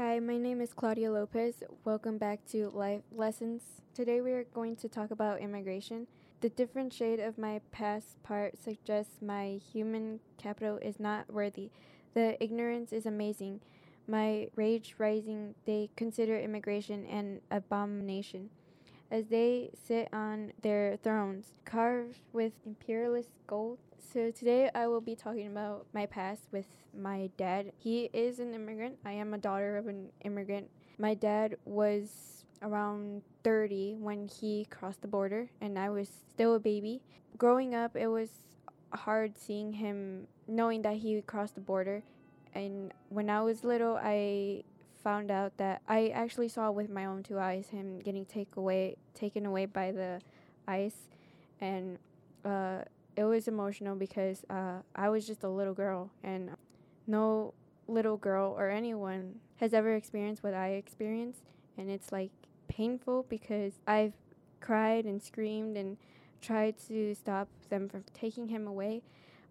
Hi, my name is Claudia Lopez. Welcome back to Life Lessons. Today we are going to talk about immigration. The different shade of my past part suggests my human capital is not worthy. The ignorance is amazing. My rage rising, they consider immigration an abomination. As they sit on their thrones, carved with imperialist gold. So today I will be talking about my past with my dad. He is an immigrant. I am a daughter of an immigrant. My dad was around 30 when he crossed the border and I was still a baby. Growing up, it was hard seeing him knowing that he crossed the border. And when I was little, I found out that I actually saw with my own two eyes him getting take away taken away by the ICE. And uh, it was emotional because uh, I was just a little girl and no little girl or anyone has ever experienced what I experienced. And it's like painful because I've cried and screamed and tried to stop them from taking him away,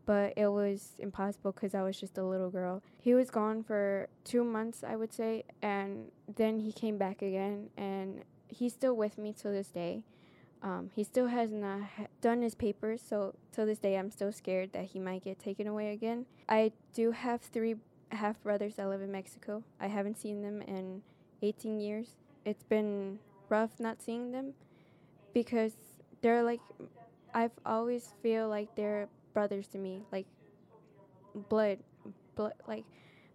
but it was impossible because I was just a little girl. He was gone for two months, I would say, and then he came back again, and he's still with me to this day. Um, he still has not done his papers, so to this day, I'm still scared that he might get taken away again. I do have three half brothers that live in Mexico. I haven't seen them in 18 years it's been rough not seeing them because they're like I've always feel like they're brothers to me, like blood, blood like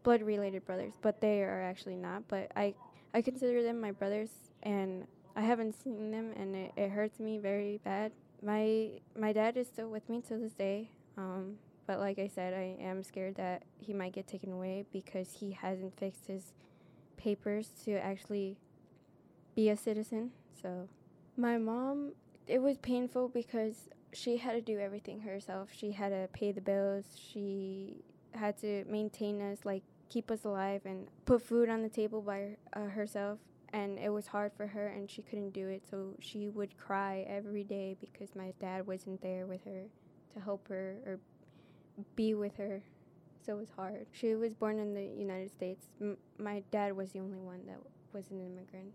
blood related brothers, but they are actually not. But I I consider them my brothers, and I haven't seen them, and it, it hurts me very bad. My my dad is still with me to this day. Um, but like I said, I am scared that he might get taken away because he hasn't fixed his papers to actually be a citizen. So, my mom, it was painful because she had to do everything herself. She had to pay the bills. She had to maintain us, like keep us alive and put food on the table by uh, herself. And it was hard for her, and she couldn't do it. So she would cry every day because my dad wasn't there with her to help her or be with her. So it was hard. She was born in the United States. M- my dad was the only one that was an immigrant.